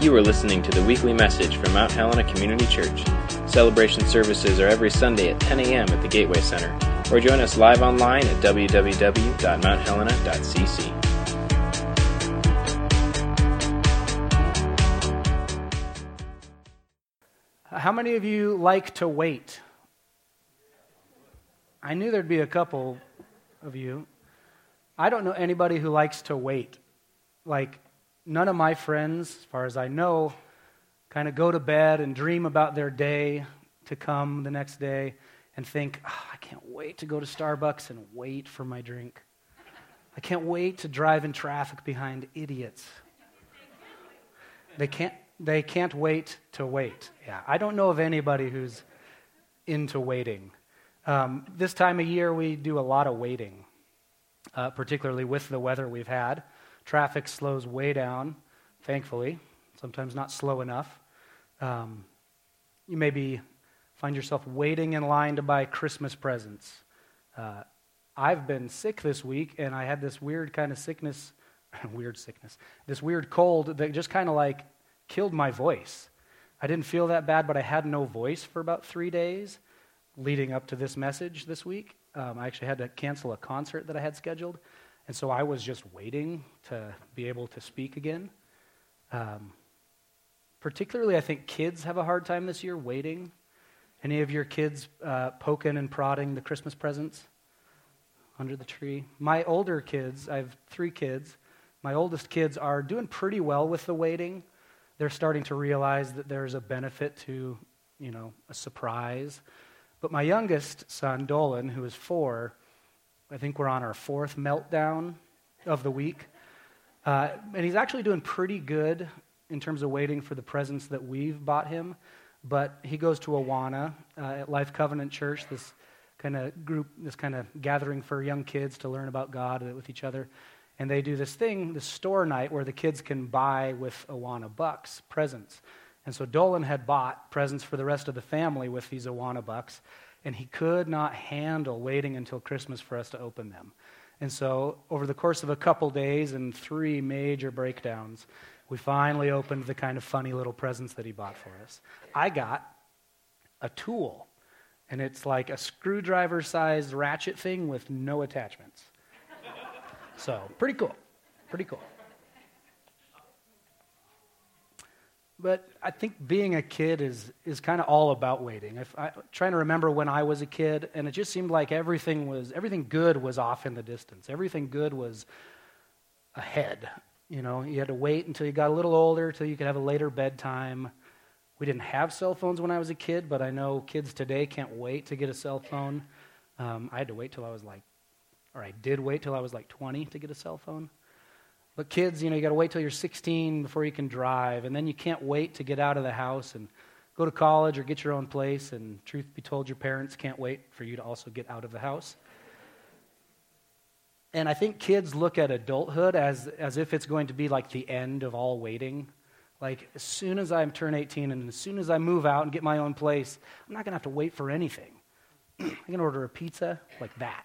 You are listening to the weekly message from Mount Helena Community Church. Celebration services are every Sunday at 10 a.m. at the Gateway Center, or join us live online at www.mounthelena.cc. How many of you like to wait? I knew there'd be a couple of you. I don't know anybody who likes to wait. Like, none of my friends, as far as I know, kind of go to bed and dream about their day to come the next day and think, oh, I can't wait to go to Starbucks and wait for my drink. I can't wait to drive in traffic behind idiots. They can't, they can't wait to wait. Yeah, I don't know of anybody who's into waiting. Um, this time of year, we do a lot of waiting uh, particularly with the weather we've had. Traffic slows way down, thankfully, sometimes not slow enough. Um, you maybe find yourself waiting in line to buy Christmas presents. Uh, I've been sick this week, and I had this weird kind of sickness, weird sickness, this weird cold that just kind of like killed my voice. I didn't feel that bad, but I had no voice for about three days leading up to this message this week. Um, I actually had to cancel a concert that I had scheduled. And so I was just waiting to be able to speak again. Um, particularly, I think kids have a hard time this year waiting. Any of your kids uh, poking and prodding the Christmas presents under the tree? My older kids, I have three kids. My oldest kids are doing pretty well with the waiting. They're starting to realize that there's a benefit to, you know, a surprise but my youngest son, Dolan, who is four, I think we're on our fourth meltdown of the week. Uh, and he's actually doing pretty good in terms of waiting for the presents that we've bought him. But he goes to Awana uh, at Life Covenant Church, this kind of group, this kind of gathering for young kids to learn about God with each other. And they do this thing, this store night, where the kids can buy with Awana bucks presents. And so Dolan had bought presents for the rest of the family with these Awana bucks, and he could not handle waiting until Christmas for us to open them. And so, over the course of a couple days and three major breakdowns, we finally opened the kind of funny little presents that he bought for us. I got a tool, and it's like a screwdriver sized ratchet thing with no attachments. so, pretty cool. Pretty cool. But I think being a kid is, is kind of all about waiting. I, am trying to remember when I was a kid, and it just seemed like everything was everything good was off in the distance. Everything good was ahead. You know, you had to wait until you got a little older, until you could have a later bedtime. We didn't have cell phones when I was a kid, but I know kids today can't wait to get a cell phone. Um, I had to wait till I was like, or I did wait till I was like 20 to get a cell phone. But kids, you know, you got to wait till you're 16 before you can drive, and then you can't wait to get out of the house and go to college or get your own place. And truth be told, your parents can't wait for you to also get out of the house. And I think kids look at adulthood as, as if it's going to be like the end of all waiting. Like, as soon as I turn 18 and as soon as I move out and get my own place, I'm not going to have to wait for anything. I can order a pizza like that.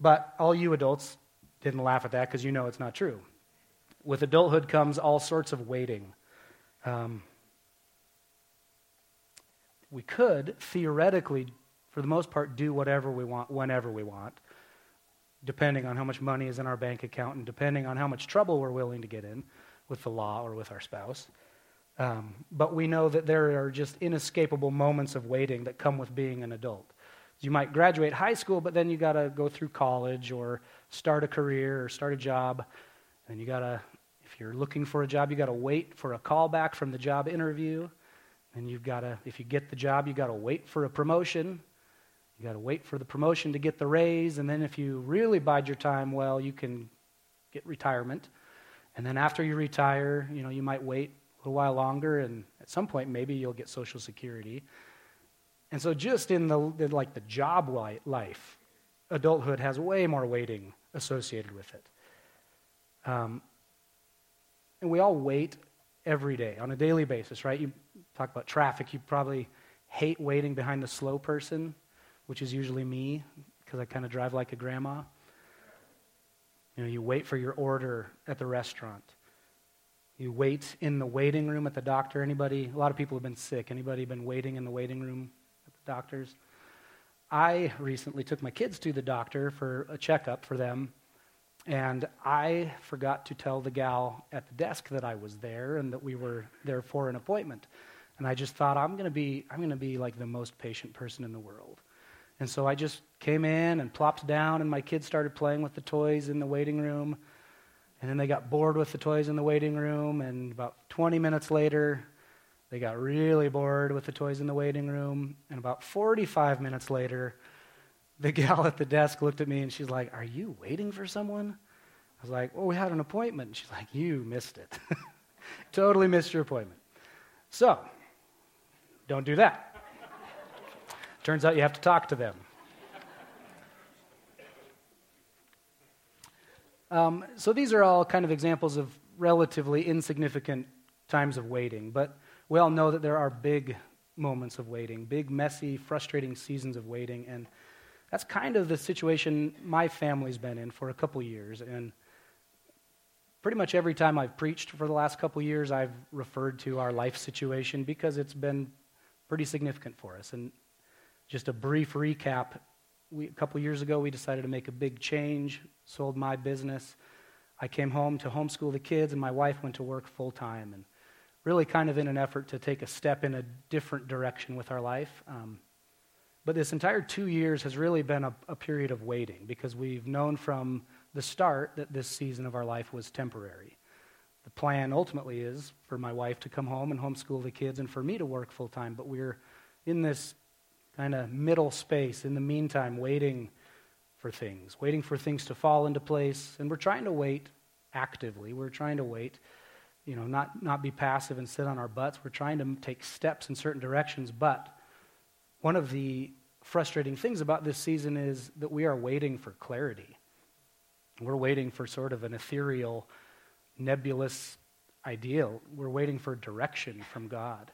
But all you adults, didn't laugh at that because you know it's not true. With adulthood comes all sorts of waiting. Um, we could theoretically, for the most part, do whatever we want whenever we want, depending on how much money is in our bank account and depending on how much trouble we're willing to get in with the law or with our spouse. Um, but we know that there are just inescapable moments of waiting that come with being an adult. You might graduate high school, but then you got to go through college or start a career or start a job. And you got to, if you're looking for a job, you got to wait for a call back from the job interview. And you've got to, if you get the job, you got to wait for a promotion. You got to wait for the promotion to get the raise. And then if you really bide your time well, you can get retirement. And then after you retire, you know, you might wait a little while longer. And at some point, maybe you'll get Social Security. And so, just in the like the job life, adulthood has way more waiting associated with it. Um, and we all wait every day on a daily basis, right? You talk about traffic, you probably hate waiting behind the slow person, which is usually me because I kind of drive like a grandma. You know, you wait for your order at the restaurant. You wait in the waiting room at the doctor. Anybody? A lot of people have been sick. Anybody been waiting in the waiting room at the doctor's? I recently took my kids to the doctor for a checkup for them, and I forgot to tell the gal at the desk that I was there and that we were there for an appointment. And I just thought I'm going to be I'm going to be like the most patient person in the world. And so I just came in and plopped down and my kids started playing with the toys in the waiting room. And then they got bored with the toys in the waiting room and about 20 minutes later they got really bored with the toys in the waiting room. And about 45 minutes later, the gal at the desk looked at me and she's like, Are you waiting for someone? I was like, Well, we had an appointment. And she's like, You missed it. totally missed your appointment. So, don't do that. Turns out you have to talk to them. Um, so, these are all kind of examples of relatively insignificant times of waiting. But we all know that there are big moments of waiting, big, messy, frustrating seasons of waiting. And that's kind of the situation my family's been in for a couple years. And pretty much every time I've preached for the last couple years, I've referred to our life situation because it's been pretty significant for us. And just a brief recap we, a couple years ago, we decided to make a big change, sold my business. I came home to homeschool the kids, and my wife went to work full time. And really kind of in an effort to take a step in a different direction with our life. Um, but this entire two years has really been a, a, period of waiting because we've known from the start that this season of our life was temporary. The plan ultimately is for my wife to come home and homeschool the kids and for me to work full time, but we're in this kind of middle space in the meantime, waiting for things, waiting for things to fall into place, and we're trying to wait actively. We're trying to wait you know, not, not be passive and sit on our butts. We're trying to take steps in certain directions. But one of the frustrating things about this season is that we are waiting for clarity. We're waiting for sort of an ethereal, nebulous ideal. We're waiting for direction from God.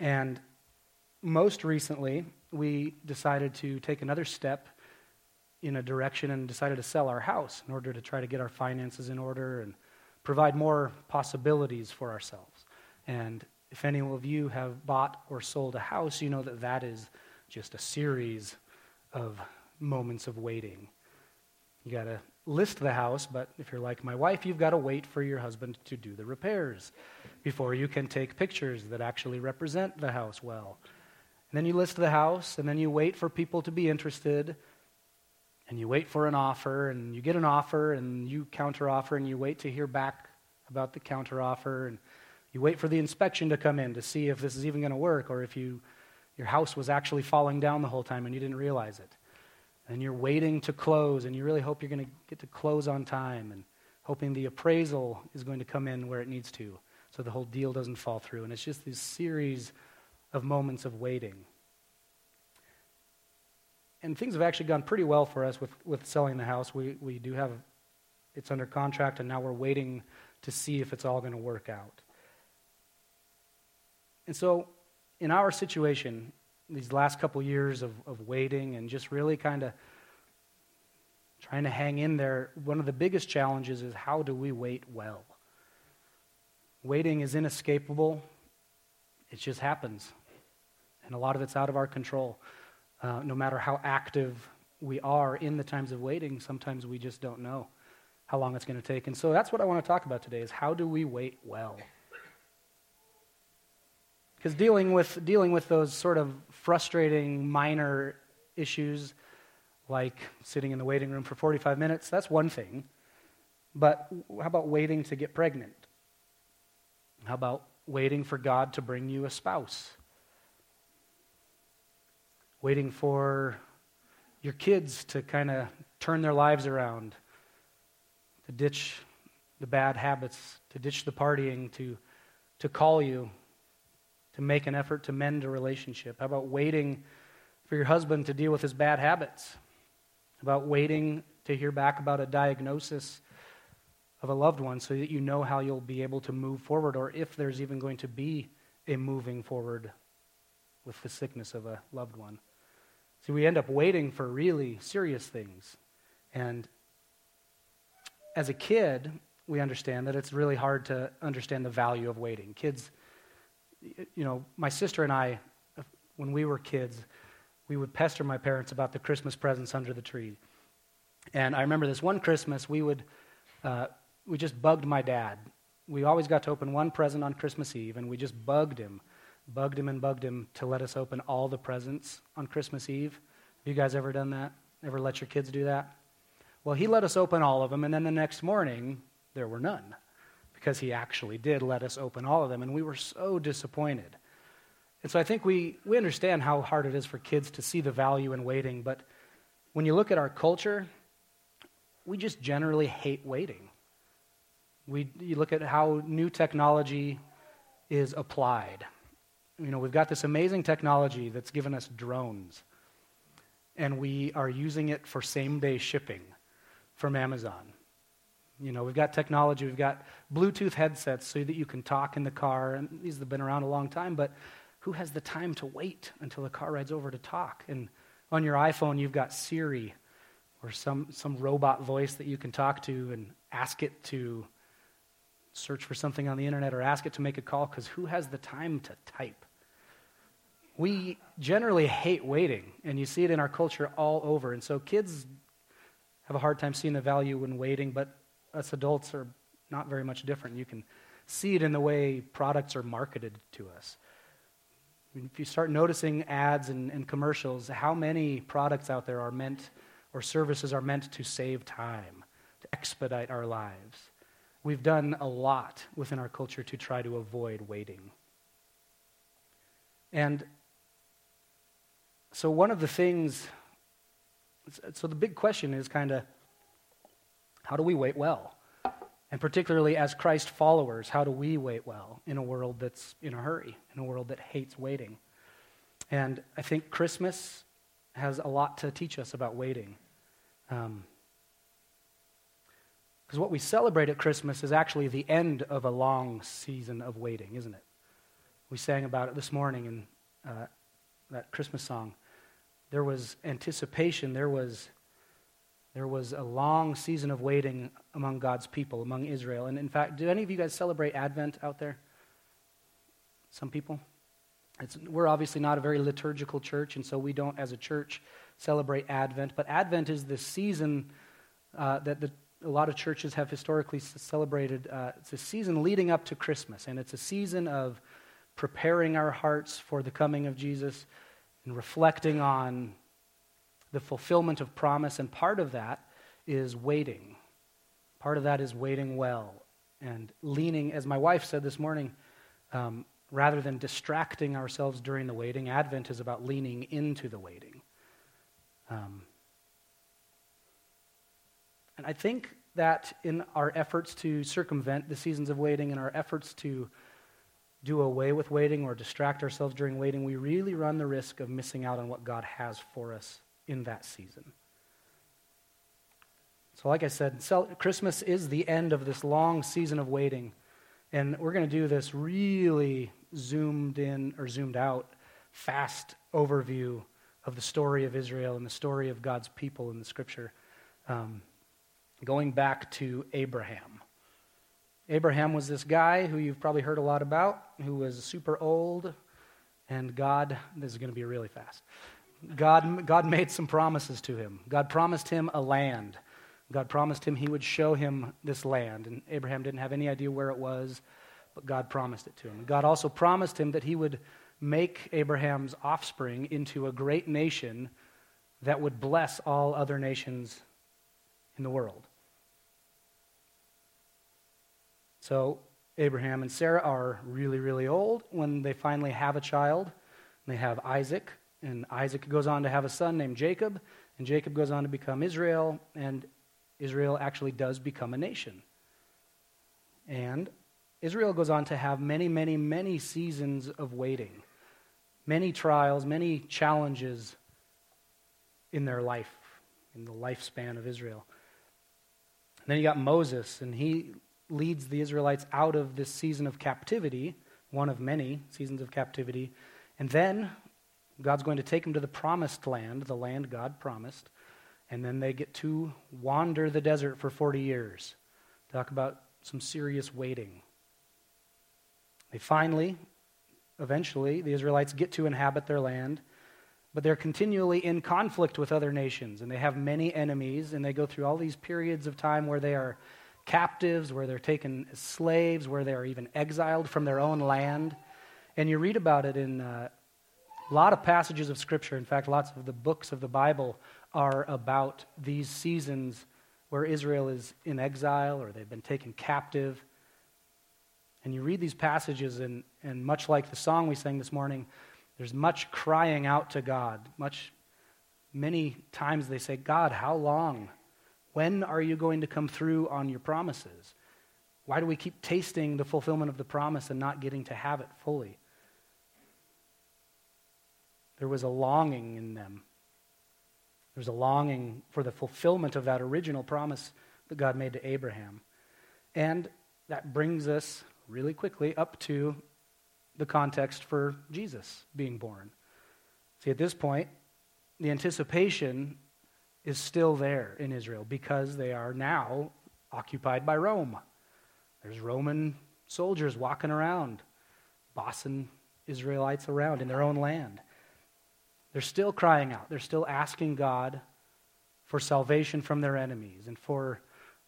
And most recently, we decided to take another step in a direction and decided to sell our house in order to try to get our finances in order and provide more possibilities for ourselves. And if any of you have bought or sold a house, you know that that is just a series of moments of waiting. You got to list the house, but if you're like my wife, you've got to wait for your husband to do the repairs before you can take pictures that actually represent the house well. And then you list the house, and then you wait for people to be interested, and you wait for an offer and you get an offer and you counteroffer and you wait to hear back about the counteroffer and you wait for the inspection to come in to see if this is even going to work or if you your house was actually falling down the whole time and you didn't realize it. And you're waiting to close and you really hope you're going to get to close on time and hoping the appraisal is going to come in where it needs to so the whole deal doesn't fall through. And it's just this series of moments of waiting and things have actually gone pretty well for us with, with selling the house. We, we do have, it's under contract, and now we're waiting to see if it's all going to work out. And so, in our situation, these last couple years of, of waiting and just really kind of trying to hang in there, one of the biggest challenges is how do we wait well? Waiting is inescapable, it just happens. And a lot of it's out of our control. Uh, no matter how active we are in the times of waiting, sometimes we just don't know how long it's going to take. And so that's what I want to talk about today is how do we wait well? Because dealing with, dealing with those sort of frustrating minor issues like sitting in the waiting room for 45 minutes, that's one thing. But how about waiting to get pregnant? How about waiting for God to bring you a spouse? Waiting for your kids to kind of turn their lives around, to ditch the bad habits, to ditch the partying, to, to call you, to make an effort to mend a relationship? How about waiting for your husband to deal with his bad habits? About waiting to hear back about a diagnosis of a loved one so that you know how you'll be able to move forward or if there's even going to be a moving forward with the sickness of a loved one. See, we end up waiting for really serious things. And as a kid, we understand that it's really hard to understand the value of waiting. Kids, you know, my sister and I, when we were kids, we would pester my parents about the Christmas presents under the tree. And I remember this one Christmas, we would, uh, we just bugged my dad. We always got to open one present on Christmas Eve, and we just bugged him, bugged him and bugged him to let us open all the presents on Christmas Eve. Have you guys ever done that? Ever let your kids do that? Well, he let us open all of them, and then the next morning, there were none because he actually did let us open all of them, and we were so disappointed. And so I think we, we understand how hard it is for kids to see the value in waiting, but when you look at our culture, we just generally hate waiting. We, you look at how new technology is applied. You know, we've got this amazing technology that's given us drones, and we are using it for same day shipping from Amazon. You know, we've got technology, we've got Bluetooth headsets so that you can talk in the car, and these have been around a long time, but who has the time to wait until the car rides over to talk? And on your iPhone, you've got Siri or some, some robot voice that you can talk to and ask it to search for something on the internet or ask it to make a call because who has the time to type? We generally hate waiting, and you see it in our culture all over. And so kids have a hard time seeing the value in waiting, but us adults are not very much different. You can see it in the way products are marketed to us. If you start noticing ads and, and commercials, how many products out there are meant or services are meant to save time, to expedite our lives. We've done a lot within our culture to try to avoid waiting. And so, one of the things, so the big question is kind of how do we wait well? And particularly as Christ followers, how do we wait well in a world that's in a hurry, in a world that hates waiting? And I think Christmas has a lot to teach us about waiting. Because um, what we celebrate at Christmas is actually the end of a long season of waiting, isn't it? We sang about it this morning in uh, that Christmas song. There was anticipation, there was there was a long season of waiting among God's people, among Israel. And in fact, do any of you guys celebrate Advent out there? Some people? It's, we're obviously not a very liturgical church, and so we don't, as a church, celebrate Advent. But Advent is the season uh, that the, a lot of churches have historically celebrated. Uh, it's a season leading up to Christmas, and it's a season of preparing our hearts for the coming of Jesus and reflecting on the fulfillment of promise, and part of that is waiting. Part of that is waiting well and leaning, as my wife said this morning, um, rather than distracting ourselves during the waiting, Advent is about leaning into the waiting. Um, and I think that in our efforts to circumvent the seasons of waiting, in our efforts to do away with waiting or distract ourselves during waiting, we really run the risk of missing out on what God has for us in that season. So, like I said, Christmas is the end of this long season of waiting. And we're going to do this really zoomed in or zoomed out, fast overview of the story of Israel and the story of God's people in the scripture, um, going back to Abraham. Abraham was this guy who you've probably heard a lot about, who was super old, and God, this is going to be really fast. God, God made some promises to him. God promised him a land. God promised him he would show him this land. And Abraham didn't have any idea where it was, but God promised it to him. God also promised him that he would make Abraham's offspring into a great nation that would bless all other nations in the world. So, Abraham and Sarah are really, really old when they finally have a child. They have Isaac, and Isaac goes on to have a son named Jacob, and Jacob goes on to become Israel, and Israel actually does become a nation. And Israel goes on to have many, many, many seasons of waiting, many trials, many challenges in their life, in the lifespan of Israel. And then you got Moses, and he leads the Israelites out of this season of captivity, one of many seasons of captivity. And then God's going to take them to the promised land, the land God promised, and then they get to wander the desert for 40 years. Talk about some serious waiting. They finally, eventually, the Israelites get to inhabit their land, but they're continually in conflict with other nations, and they have many enemies, and they go through all these periods of time where they are captives, where they're taken as slaves, where they are even exiled from their own land. And you read about it in uh, a lot of passages of Scripture. In fact, lots of the books of the Bible are about these seasons where Israel is in exile or they've been taken captive. And you read these passages, and, and much like the song we sang this morning, there's much crying out to God. Much, many times they say, God, how long? When are you going to come through on your promises? Why do we keep tasting the fulfillment of the promise and not getting to have it fully? There was a longing in them. There was a longing for the fulfillment of that original promise that God made to Abraham. And that brings us really quickly up to the context for Jesus being born. See, at this point, the anticipation is still there in Israel because they are now occupied by Rome. There's Roman soldiers walking around, bossing Israelites around in their own land. They're still crying out. They're still asking God for salvation from their enemies and for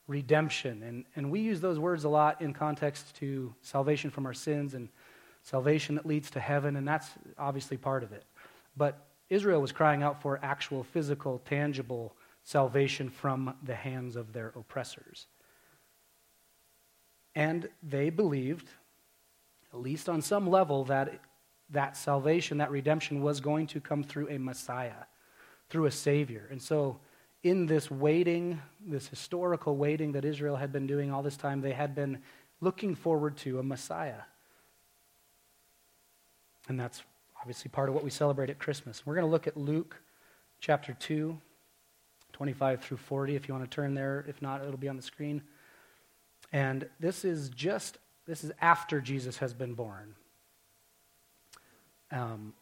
redemption. And, and we use those words a lot in context to salvation from our sins and salvation that leads to heaven, and that's obviously part of it. But Israel was crying out for actual, physical, tangible salvation from the hands of their oppressors. And they believed, at least on some level, that that salvation, that redemption was going to come through a Messiah, through a Savior. And so, in this waiting, this historical waiting that Israel had been doing all this time, they had been looking forward to a Messiah. And that's obviously part of what we celebrate at Christmas. We're going to look at Luke chapter 2, 25 through 40, if you want to turn there. If not, it'll be on the screen. And this is just, this is after Jesus has been born. Um,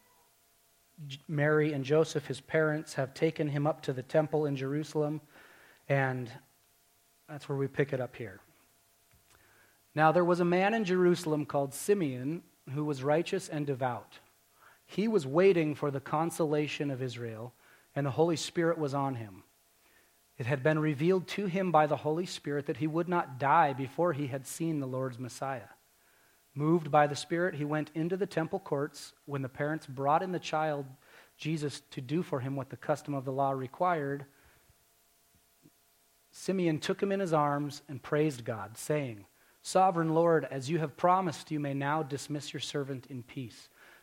Mary and Joseph, his parents, have taken him up to the temple in Jerusalem, and that's where we pick it up here. Now, there was a man in Jerusalem called Simeon who was righteous and devout. He was waiting for the consolation of Israel, and the Holy Spirit was on him. It had been revealed to him by the Holy Spirit that he would not die before he had seen the Lord's Messiah. Moved by the Spirit, he went into the temple courts when the parents brought in the child, Jesus, to do for him what the custom of the law required. Simeon took him in his arms and praised God, saying, Sovereign Lord, as you have promised, you may now dismiss your servant in peace.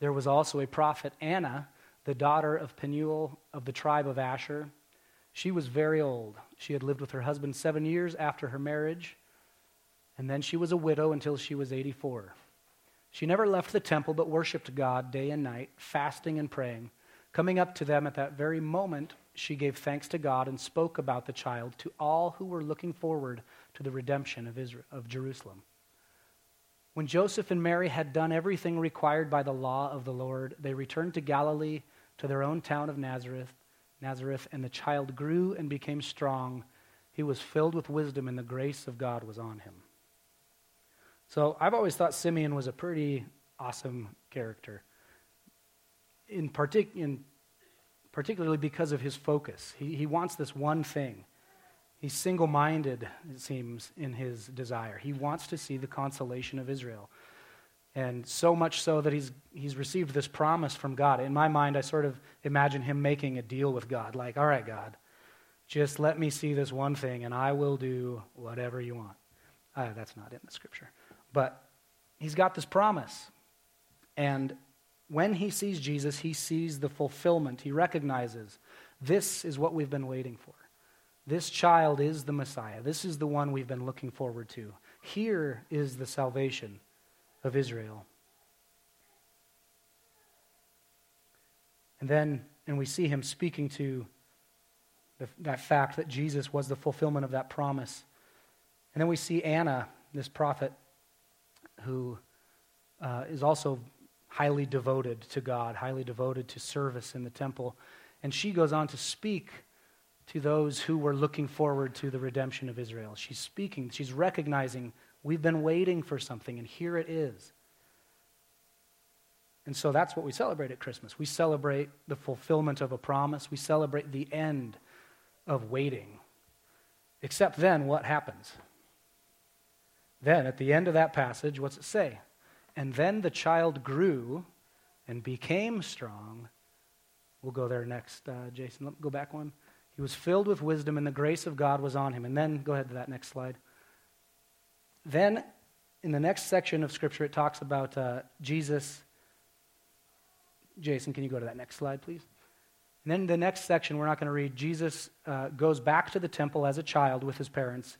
There was also a prophet, Anna, the daughter of Penuel of the tribe of Asher. She was very old. She had lived with her husband seven years after her marriage, and then she was a widow until she was 84. She never left the temple but worshiped God day and night, fasting and praying. Coming up to them at that very moment, she gave thanks to God and spoke about the child to all who were looking forward to the redemption of, Israel, of Jerusalem. When Joseph and Mary had done everything required by the law of the Lord, they returned to Galilee to their own town of Nazareth. Nazareth, and the child grew and became strong. He was filled with wisdom, and the grace of God was on him. So I've always thought Simeon was a pretty awesome character, in, partic- in particularly because of his focus. He, he wants this one thing. He's single minded, it seems, in his desire. He wants to see the consolation of Israel. And so much so that he's, he's received this promise from God. In my mind, I sort of imagine him making a deal with God like, all right, God, just let me see this one thing and I will do whatever you want. Uh, that's not in the scripture. But he's got this promise. And when he sees Jesus, he sees the fulfillment. He recognizes this is what we've been waiting for. This child is the Messiah. This is the one we've been looking forward to. Here is the salvation of Israel. And then, and we see him speaking to the, that fact that Jesus was the fulfillment of that promise. And then we see Anna, this prophet, who uh, is also highly devoted to God, highly devoted to service in the temple. And she goes on to speak to those who were looking forward to the redemption of Israel. She's speaking, she's recognizing we've been waiting for something, and here it is. And so that's what we celebrate at Christmas. We celebrate the fulfillment of a promise, we celebrate the end of waiting. Except then, what happens? Then, at the end of that passage, what's it say? And then the child grew and became strong. We'll go there next, uh, Jason. Let me go back one. He was filled with wisdom, and the grace of God was on him. And then, go ahead to that next slide. Then, in the next section of Scripture, it talks about uh, Jesus. Jason, can you go to that next slide, please? And then the next section, we're not going to read. Jesus uh, goes back to the temple as a child with his parents,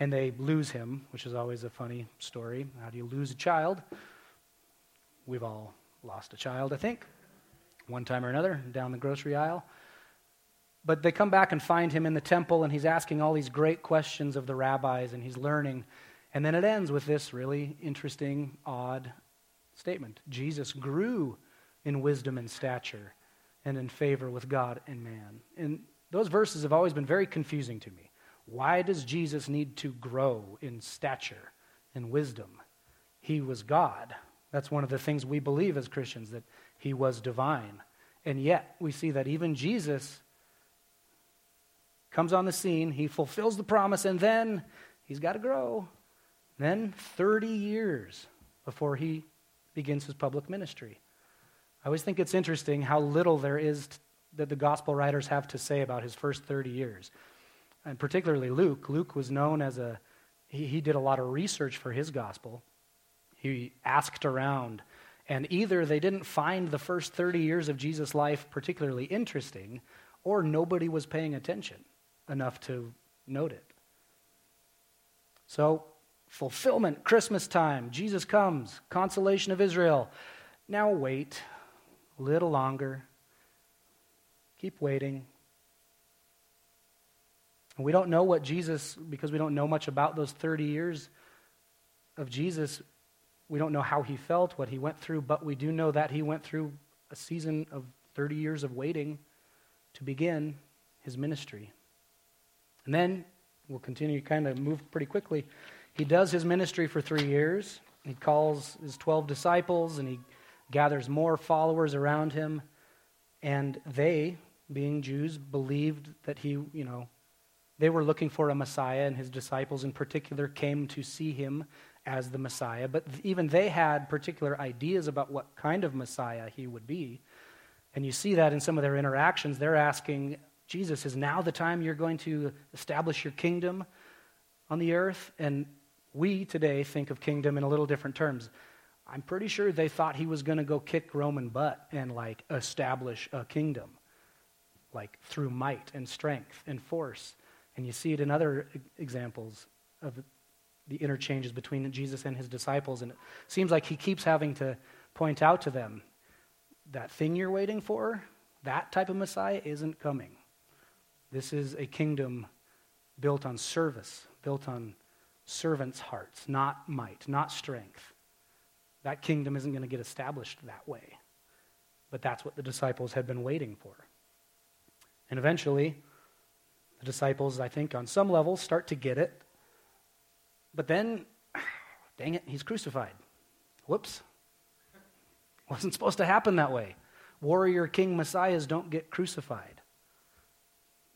and they lose him, which is always a funny story. How do you lose a child? We've all lost a child, I think, one time or another, down the grocery aisle. But they come back and find him in the temple, and he's asking all these great questions of the rabbis, and he's learning. And then it ends with this really interesting, odd statement Jesus grew in wisdom and stature and in favor with God and man. And those verses have always been very confusing to me. Why does Jesus need to grow in stature and wisdom? He was God. That's one of the things we believe as Christians, that he was divine. And yet, we see that even Jesus comes on the scene, he fulfills the promise, and then he's got to grow. Then 30 years before he begins his public ministry. I always think it's interesting how little there is t- that the gospel writers have to say about his first 30 years. And particularly Luke. Luke was known as a, he, he did a lot of research for his gospel. He asked around. And either they didn't find the first 30 years of Jesus' life particularly interesting, or nobody was paying attention enough to note it. So, fulfillment, Christmas time, Jesus comes, consolation of Israel. Now wait a little longer. Keep waiting. And we don't know what Jesus, because we don't know much about those 30 years of Jesus, we don't know how he felt, what he went through, but we do know that he went through a season of 30 years of waiting to begin his ministry. And then we'll continue to kind of move pretty quickly. He does his ministry for three years. He calls his 12 disciples and he gathers more followers around him. And they, being Jews, believed that he, you know, they were looking for a Messiah, and his disciples in particular came to see him as the Messiah. But even they had particular ideas about what kind of Messiah he would be. And you see that in some of their interactions. They're asking, Jesus, is now the time you're going to establish your kingdom on the earth? And we today think of kingdom in a little different terms. I'm pretty sure they thought he was going to go kick Roman butt and like establish a kingdom, like through might and strength and force. And you see it in other examples of the interchanges between Jesus and his disciples. And it seems like he keeps having to point out to them that thing you're waiting for, that type of Messiah isn't coming. This is a kingdom built on service, built on servants' hearts, not might, not strength. That kingdom isn't going to get established that way. But that's what the disciples had been waiting for. And eventually, the disciples, I think, on some level, start to get it. But then, dang it, he's crucified. Whoops. Wasn't supposed to happen that way. Warrior king messiahs don't get crucified,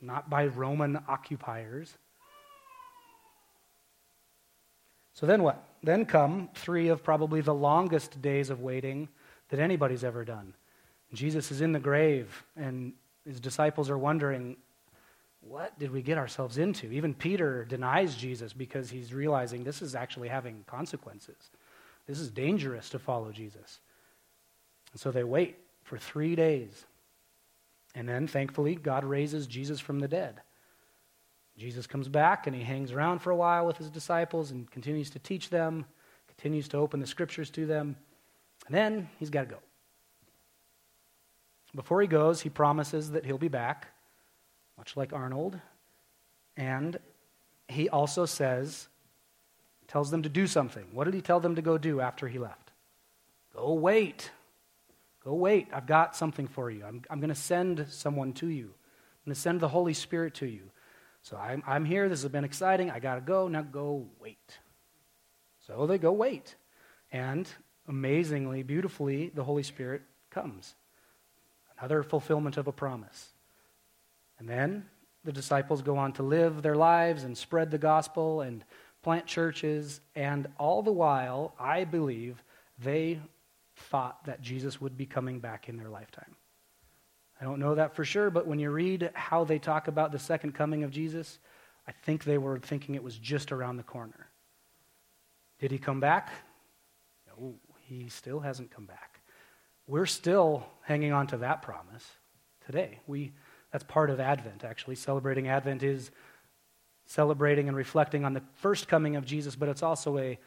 not by Roman occupiers. So then what? Then come three of probably the longest days of waiting that anybody's ever done. Jesus is in the grave, and his disciples are wondering, what did we get ourselves into? Even Peter denies Jesus because he's realizing this is actually having consequences. This is dangerous to follow Jesus. And so they wait for three days. And then, thankfully, God raises Jesus from the dead. Jesus comes back and he hangs around for a while with his disciples and continues to teach them, continues to open the scriptures to them, and then he's got to go. Before he goes, he promises that he'll be back, much like Arnold, and he also says, tells them to do something. What did he tell them to go do after he left? Go wait. Go wait. I've got something for you. I'm, I'm going to send someone to you. I'm going to send the Holy Spirit to you. So I'm, I'm here. This has been exciting. I got to go. Now go wait. So they go wait. And amazingly, beautifully, the Holy Spirit comes. Another fulfillment of a promise. And then the disciples go on to live their lives and spread the gospel and plant churches. And all the while, I believe, they thought that Jesus would be coming back in their lifetime. I don't know that for sure, but when you read how they talk about the second coming of Jesus, I think they were thinking it was just around the corner. Did he come back? No, he still hasn't come back. We're still hanging on to that promise today. We, that's part of Advent, actually. Celebrating Advent is celebrating and reflecting on the first coming of Jesus, but it's also a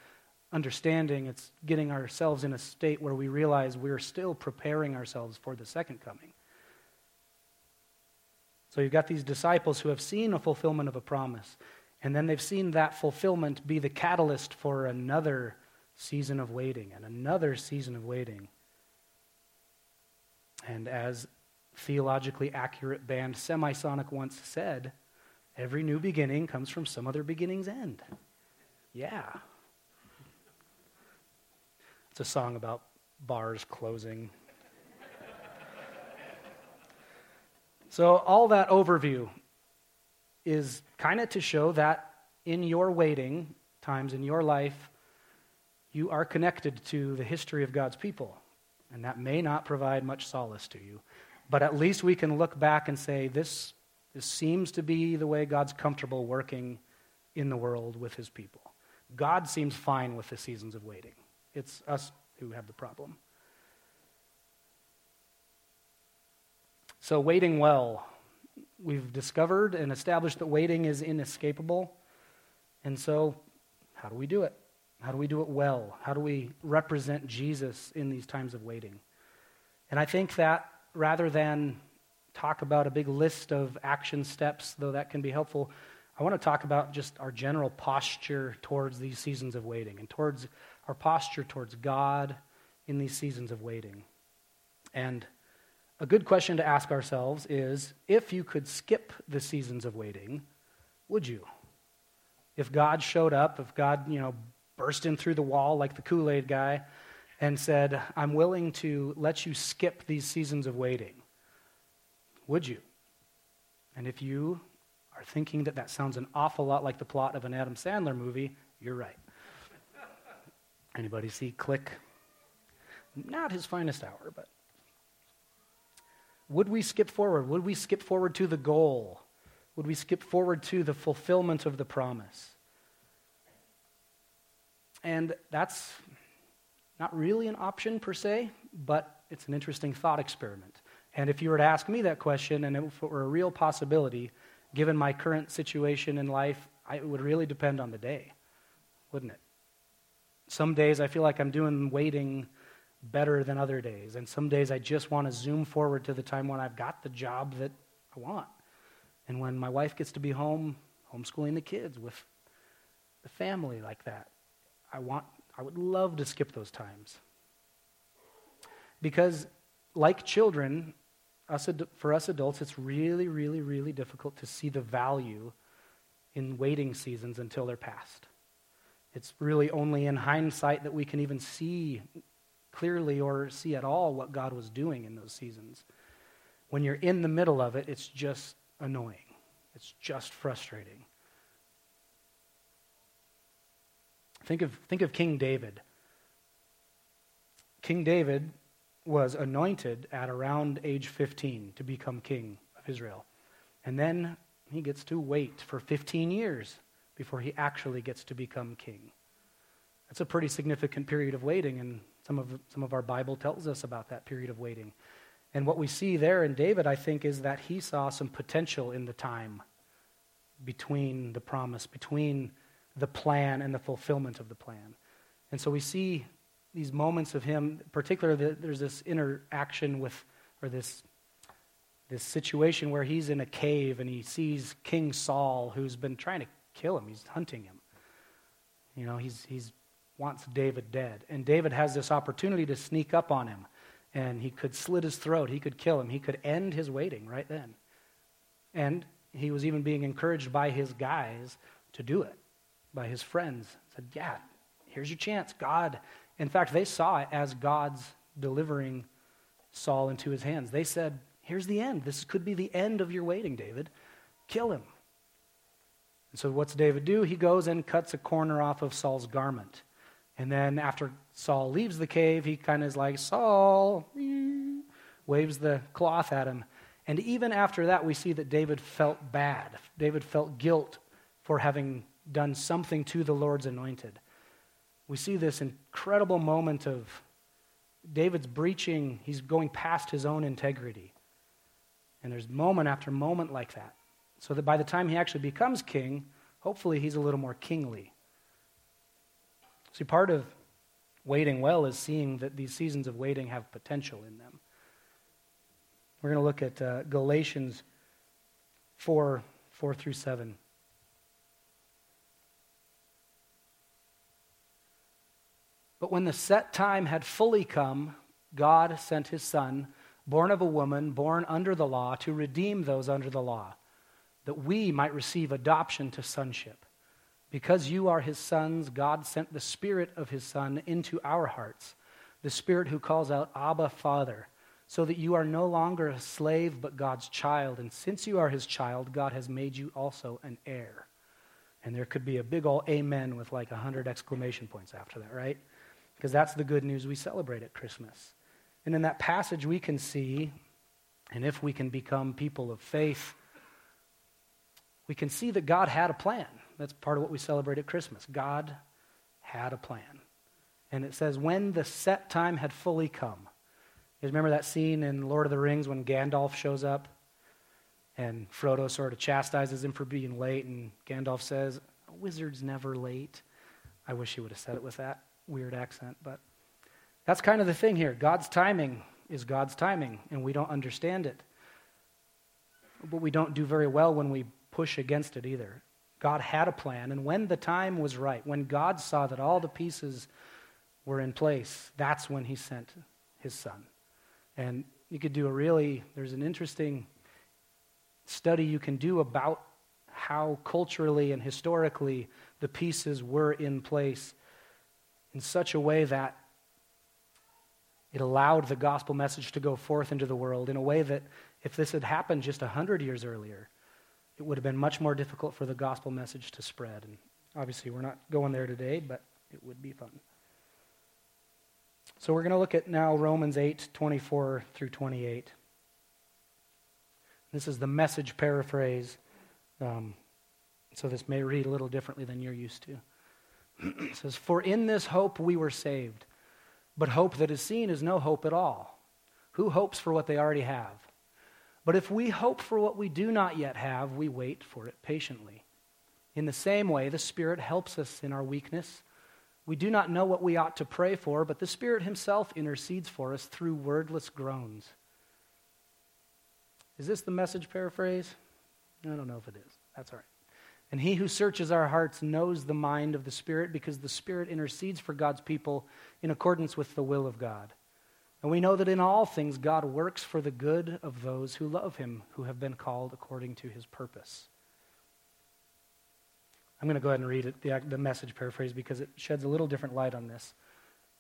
understanding, it's getting ourselves in a state where we realize we're still preparing ourselves for the second coming. So you've got these disciples who have seen a fulfillment of a promise, and then they've seen that fulfillment be the catalyst for another season of waiting and another season of waiting. And as theologically accurate band Semisonic once said, every new beginning comes from some other beginning's end. Yeah. It's a song about bars closing. so, all that overview is kind of to show that in your waiting times in your life, you are connected to the history of God's people. And that may not provide much solace to you. But at least we can look back and say, this, this seems to be the way God's comfortable working in the world with his people. God seems fine with the seasons of waiting. It's us who have the problem. So, waiting well. We've discovered and established that waiting is inescapable. And so, how do we do it? How do we do it well? How do we represent Jesus in these times of waiting? And I think that rather than talk about a big list of action steps, though that can be helpful, I want to talk about just our general posture towards these seasons of waiting and towards our posture towards God in these seasons of waiting. And a good question to ask ourselves is if you could skip the seasons of waiting, would you? If God showed up, if God, you know, burst in through the wall like the Kool Aid guy and said, I'm willing to let you skip these seasons of waiting, would you? And if you are thinking that that sounds an awful lot like the plot of an Adam Sandler movie, you're right. Anybody see Click? Not his finest hour, but. Would we skip forward? Would we skip forward to the goal? Would we skip forward to the fulfillment of the promise? And that's not really an option per se, but it's an interesting thought experiment. And if you were to ask me that question, and if it were a real possibility, given my current situation in life, I, it would really depend on the day, wouldn't it? Some days I feel like I'm doing waiting better than other days. And some days I just want to zoom forward to the time when I've got the job that I want. And when my wife gets to be home, homeschooling the kids with the family like that. I want I would love to skip those times. Because like children, us, for us adults, it's really, really, really difficult to see the value in waiting seasons until they're past. It's really only in hindsight that we can even see clearly or see at all what God was doing in those seasons. When you're in the middle of it, it's just annoying, it's just frustrating. Think of, think of King David. King David was anointed at around age 15 to become king of Israel. And then he gets to wait for 15 years before he actually gets to become king. That's a pretty significant period of waiting, and some of, some of our Bible tells us about that period of waiting. And what we see there in David, I think, is that he saw some potential in the time between the promise, between the plan and the fulfillment of the plan. And so we see these moments of him, particularly there's this interaction with, or this, this situation where he's in a cave and he sees King Saul who's been trying to kill him. He's hunting him. You know, he's, he's wants David dead. And David has this opportunity to sneak up on him. And he could slit his throat. He could kill him. He could end his waiting right then. And he was even being encouraged by his guys to do it, by his friends. Said, Yeah, here's your chance. God. In fact, they saw it as God's delivering Saul into his hands. They said, Here's the end. This could be the end of your waiting, David. Kill him. And so, what's David do? He goes and cuts a corner off of Saul's garment. And then, after Saul leaves the cave, he kind of is like, Saul, waves the cloth at him. And even after that, we see that David felt bad. David felt guilt for having done something to the Lord's anointed. We see this incredible moment of David's breaching, he's going past his own integrity. And there's moment after moment like that. So that by the time he actually becomes king, hopefully he's a little more kingly. See, part of waiting well is seeing that these seasons of waiting have potential in them. We're going to look at uh, Galatians 4 4 through 7. But when the set time had fully come, God sent his Son, born of a woman, born under the law, to redeem those under the law, that we might receive adoption to sonship. Because you are his sons, God sent the Spirit of his Son into our hearts, the Spirit who calls out, Abba, Father so that you are no longer a slave but God's child. And since you are his child, God has made you also an heir. And there could be a big old amen with like a hundred exclamation points after that, right? Because that's the good news we celebrate at Christmas. And in that passage, we can see, and if we can become people of faith, we can see that God had a plan. That's part of what we celebrate at Christmas. God had a plan. And it says, when the set time had fully come, you remember that scene in Lord of the Rings when Gandalf shows up and Frodo sort of chastises him for being late, and Gandalf says, A wizard's never late. I wish he would have said it with that weird accent, but that's kind of the thing here. God's timing is God's timing, and we don't understand it. But we don't do very well when we push against it either. God had a plan, and when the time was right, when God saw that all the pieces were in place, that's when he sent his son. And you could do a really, there's an interesting study you can do about how culturally and historically the pieces were in place in such a way that it allowed the gospel message to go forth into the world in a way that if this had happened just 100 years earlier, it would have been much more difficult for the gospel message to spread. And obviously, we're not going there today, but it would be fun. So we're going to look at now Romans 8 24 through 28. This is the message paraphrase. Um, so this may read a little differently than you're used to. it says, For in this hope we were saved. But hope that is seen is no hope at all. Who hopes for what they already have? But if we hope for what we do not yet have, we wait for it patiently. In the same way, the Spirit helps us in our weakness. We do not know what we ought to pray for, but the Spirit Himself intercedes for us through wordless groans. Is this the message paraphrase? I don't know if it is. That's all right. And he who searches our hearts knows the mind of the Spirit because the Spirit intercedes for God's people in accordance with the will of God. And we know that in all things God works for the good of those who love him, who have been called according to his purpose. I'm going to go ahead and read it, the, the message paraphrase because it sheds a little different light on this.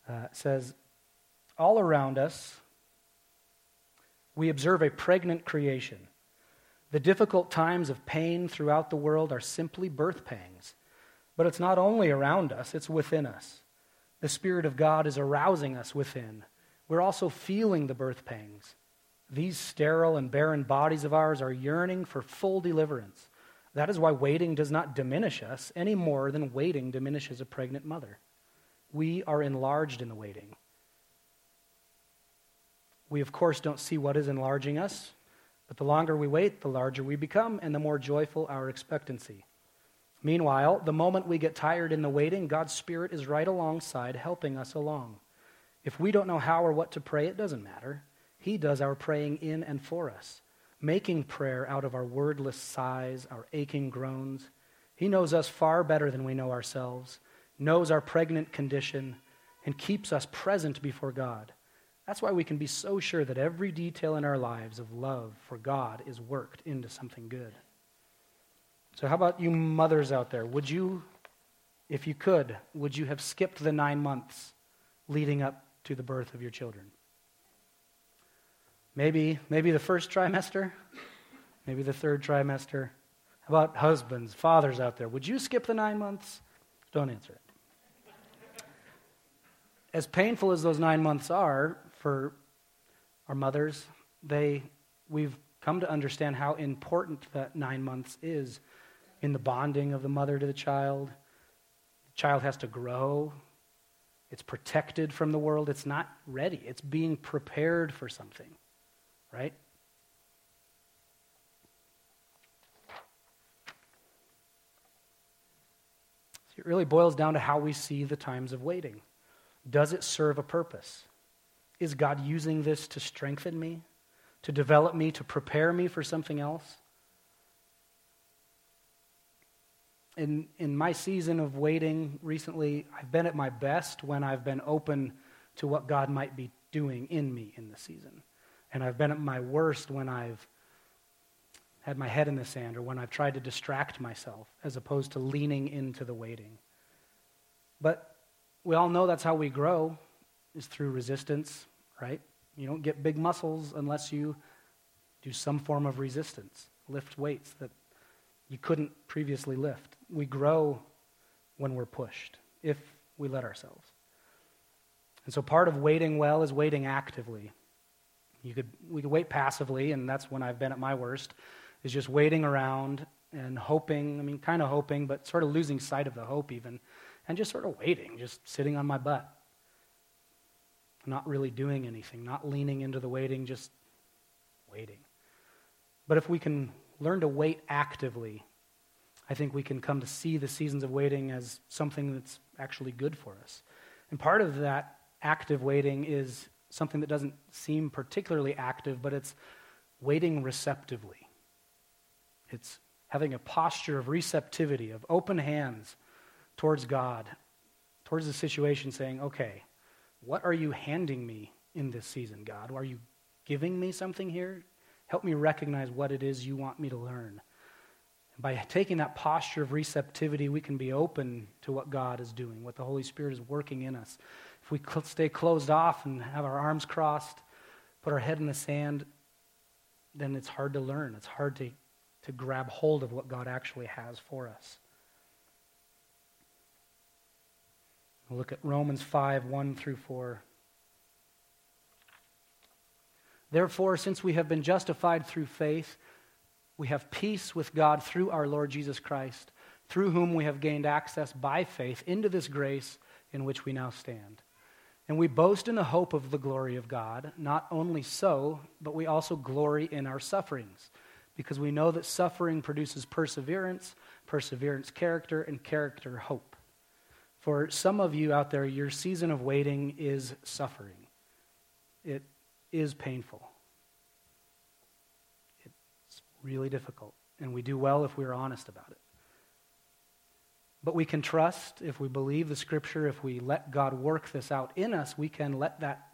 Uh, it says, All around us, we observe a pregnant creation. The difficult times of pain throughout the world are simply birth pangs. But it's not only around us, it's within us. The Spirit of God is arousing us within. We're also feeling the birth pangs. These sterile and barren bodies of ours are yearning for full deliverance. That is why waiting does not diminish us any more than waiting diminishes a pregnant mother. We are enlarged in the waiting. We, of course, don't see what is enlarging us, But the longer we wait, the larger we become, and the more joyful our expectancy. Meanwhile, the moment we get tired in the waiting, God's Spirit is right alongside, helping us along. If we don't know how or what to pray, it doesn't matter. He does our praying in and for us, making prayer out of our wordless sighs, our aching groans. He knows us far better than we know ourselves, knows our pregnant condition, and keeps us present before God. That's why we can be so sure that every detail in our lives of love for God is worked into something good. So, how about you mothers out there? Would you, if you could, would you have skipped the nine months leading up to the birth of your children? Maybe, maybe the first trimester, maybe the third trimester. How about husbands, fathers out there? Would you skip the nine months? Don't answer it. As painful as those nine months are for our mothers, they, we've come to understand how important that nine months is in the bonding of the mother to the child. The child has to grow. It's protected from the world. It's not ready. It's being prepared for something, right? it really boils down to how we see the times of waiting. Does it serve a purpose? Is God using this to strengthen me, to develop me, to prepare me for something else? In, in my season of waiting recently, I've been at my best when I've been open to what God might be doing in me in the season. And I've been at my worst when I've had my head in the sand or when I've tried to distract myself as opposed to leaning into the waiting. But we all know that's how we grow is through resistance, right? You don't get big muscles unless you do some form of resistance, lift weights that you couldn't previously lift. We grow when we're pushed, if we let ourselves. And so part of waiting well is waiting actively. You could, we could wait passively, and that's when I've been at my worst, is just waiting around and hoping, I mean, kind of hoping, but sort of losing sight of the hope even, and just sort of waiting, just sitting on my butt. Not really doing anything, not leaning into the waiting, just waiting. But if we can learn to wait actively, I think we can come to see the seasons of waiting as something that's actually good for us. And part of that active waiting is something that doesn't seem particularly active, but it's waiting receptively. It's having a posture of receptivity, of open hands towards God, towards the situation, saying, okay, what are you handing me in this season, God? Are you giving me something here? Help me recognize what it is you want me to learn. By taking that posture of receptivity, we can be open to what God is doing, what the Holy Spirit is working in us. If we stay closed off and have our arms crossed, put our head in the sand, then it's hard to learn. It's hard to, to grab hold of what God actually has for us. We'll look at Romans 5 1 through 4. Therefore, since we have been justified through faith, we have peace with God through our Lord Jesus Christ, through whom we have gained access by faith into this grace in which we now stand. And we boast in the hope of the glory of God. Not only so, but we also glory in our sufferings, because we know that suffering produces perseverance, perseverance, character, and character, hope. For some of you out there, your season of waiting is suffering. It is painful. Really difficult, and we do well if we're honest about it. But we can trust, if we believe the scripture, if we let God work this out in us, we can let that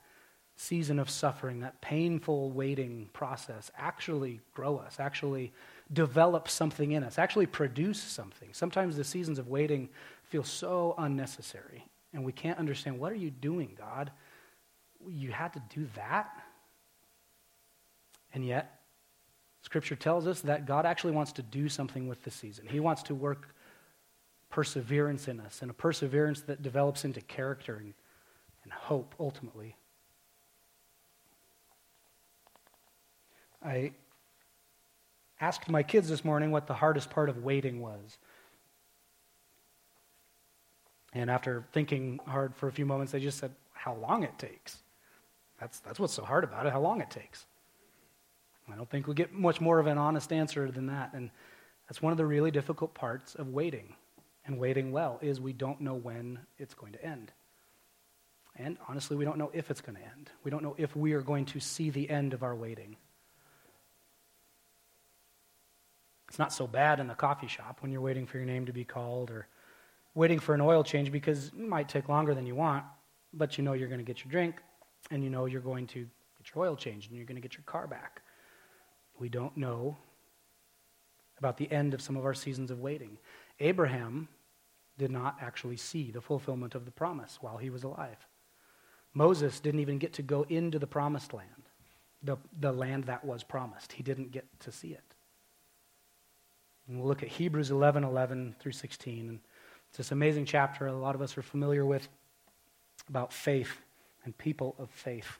season of suffering, that painful waiting process, actually grow us, actually develop something in us, actually produce something. Sometimes the seasons of waiting feel so unnecessary, and we can't understand what are you doing, God? You had to do that? And yet, Scripture tells us that God actually wants to do something with the season. He wants to work perseverance in us, and a perseverance that develops into character and, and hope ultimately. I asked my kids this morning what the hardest part of waiting was. And after thinking hard for a few moments, they just said, How long it takes. That's, that's what's so hard about it, how long it takes. I don't think we get much more of an honest answer than that. And that's one of the really difficult parts of waiting and waiting well is we don't know when it's going to end. And honestly, we don't know if it's going to end. We don't know if we are going to see the end of our waiting. It's not so bad in the coffee shop when you're waiting for your name to be called or waiting for an oil change because it might take longer than you want, but you know you're going to get your drink and you know you're going to get your oil changed and you're going to get your car back. We don't know about the end of some of our seasons of waiting. Abraham did not actually see the fulfillment of the promise while he was alive. Moses didn't even get to go into the promised land, the, the land that was promised. He didn't get to see it. And we'll look at Hebrews 11 11 through 16. And it's this amazing chapter a lot of us are familiar with about faith and people of faith.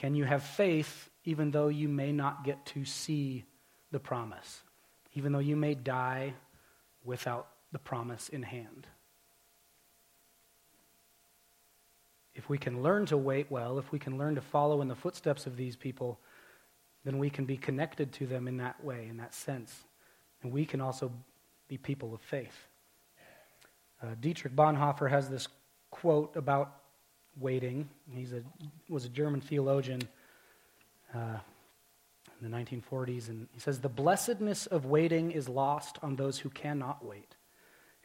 Can you have faith even though you may not get to see the promise, even though you may die without the promise in hand? if we can learn to wait well, if we can learn to follow in the footsteps of these people, then we can be connected to them in that way, in that sense. And we can also be people of faith. Uh, Dietrich Bonhoeffer has this quote about waiting. He was a German theologian uh, in the 1940s, and he says, The blessedness of waiting is lost on those who cannot wait,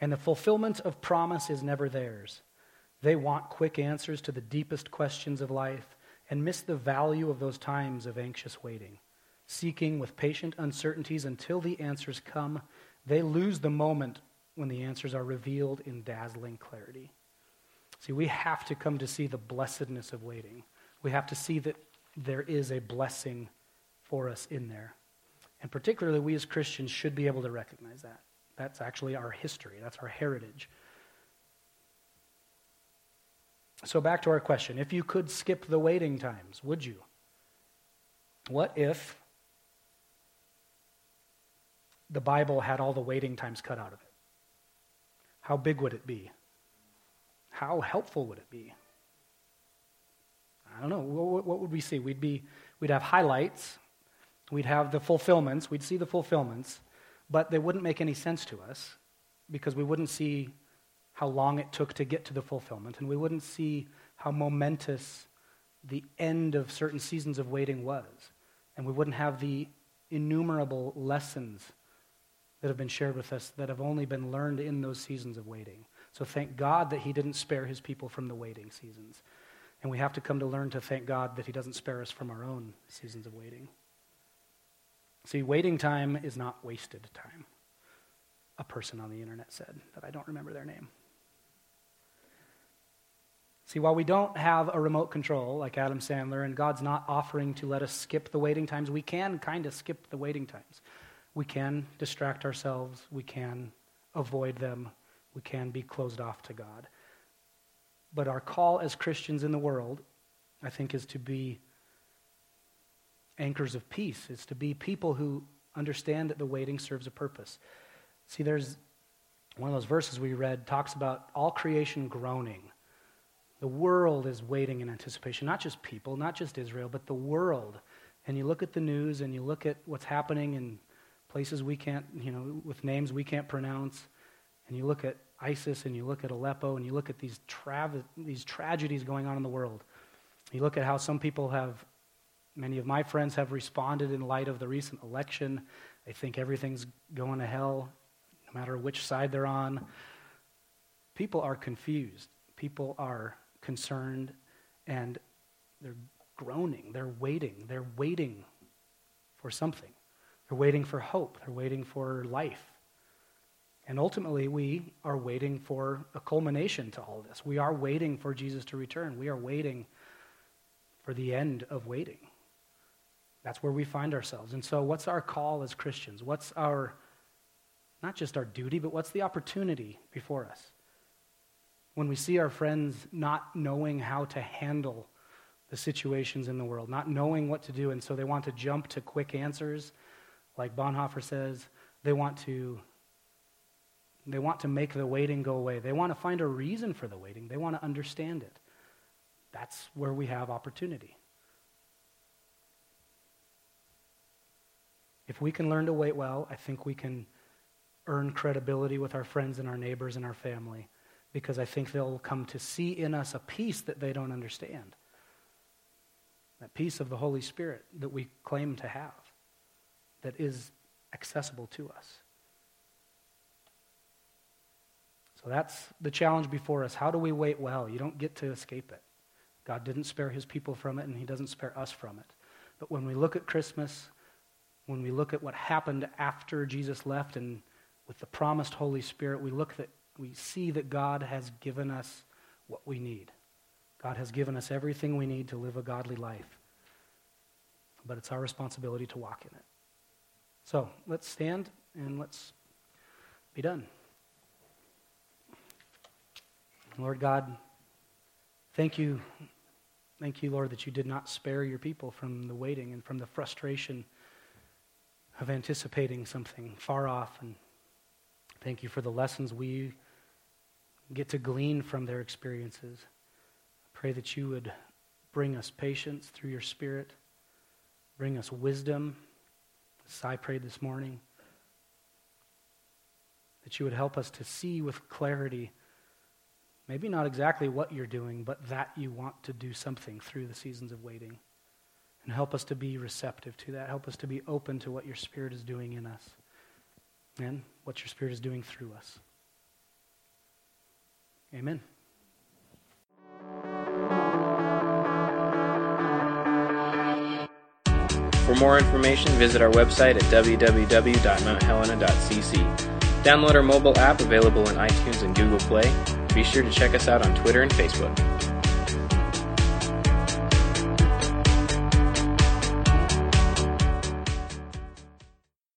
and the fulfillment of promise is never theirs. They want quick answers to the deepest questions of life and miss the value of those times of anxious waiting. Seeking with patient uncertainties until the answers come, they lose the moment when the answers are revealed in dazzling clarity. See, we have to come to see the blessedness of waiting. We have to see that there is a blessing for us in there. And particularly, we as Christians should be able to recognize that. That's actually our history, that's our heritage. So, back to our question if you could skip the waiting times, would you? What if the Bible had all the waiting times cut out of it? How big would it be? How helpful would it be? I don't know. What, what would we see? We'd, be, we'd have highlights, we'd have the fulfillments, we'd see the fulfillments, but they wouldn't make any sense to us because we wouldn't see how long it took to get to the fulfillment, and we wouldn't see how momentous the end of certain seasons of waiting was. And we wouldn't have the innumerable lessons that have been shared with us that have only been learned in those seasons of waiting. So thank God that He didn't spare His people from the waiting seasons. And we have to come to learn to thank God that He doesn't spare us from our own seasons of waiting. See, waiting time is not wasted time. A person on the internet said that I don't remember their name. See, while we don't have a remote control like Adam Sandler, and God's not offering to let us skip the waiting times, we can kind of skip the waiting times. We can distract ourselves, we can avoid them, we can be closed off to God. But our call as Christians in the world, I think, is to be anchors of peace, It's to be people who understand that the waiting serves a purpose. See, there's one of those verses we read talks about all creation groaning the world is waiting in anticipation, not just people, not just Israel, but the world. And you look at the news and you look at what's happening in places we can't, you know, with names we can't pronounce, and you look at ISIS and you look at Aleppo and you look at these, tra- these tragedies going on in the world. You look at how some people have, many of my friends have responded in light of the recent election. They think everything's going to hell. no matter which side they're on. People are confused. People are concerned and they're groaning. They're waiting. They're waiting for something. They're waiting for hope. They're waiting for life. And ultimately, we are waiting for a culmination to all this. We are waiting for Jesus to return. We are waiting for the end of waiting. That's where we find ourselves. And so, what's our call as Christians? What's our, not just our duty, but what's the opportunity before us? When we see our friends not knowing how to handle the situations in the world, not knowing what to do, and so they want to jump to quick answers, like Bonhoeffer says, they want to they want to make the waiting go away. They want to find a reason for the waiting. They want to understand it. That's where we have opportunity. If we can learn to wait well, I think we can earn credibility with our friends and our neighbors and our family because I think they'll come to see in us a peace that they don't understand. That peace of the Holy Spirit that we claim to have, that is accessible to us. That's the challenge before us. How do we wait well? You don't get to escape it. God didn't spare his people from it, and he doesn't spare us from it. But when we look at Christmas, when we look at what happened after Jesus left and with the promised Holy Spirit, we look that we see that God has given us what we need. God has given us everything we need to live a godly life. But it's our responsibility to walk in it. So let's stand and let's be done. Lord God, thank you. Thank you, Lord, that you did not spare your people from the waiting and from the frustration of anticipating something far off. And thank you for the lessons we get to glean from their experiences. I pray that you would bring us patience through your Spirit, bring us wisdom, as I prayed this morning, that you would help us to see with clarity Maybe not exactly what you're doing, but that you want to do something through the seasons of waiting. And help us to be receptive to that. Help us to be open to what your Spirit is doing in us and what your Spirit is doing through us. Amen. For more information, visit our website at www.mounthelena.cc. Download our mobile app available in iTunes and Google Play be sure to check us out on Twitter and Facebook.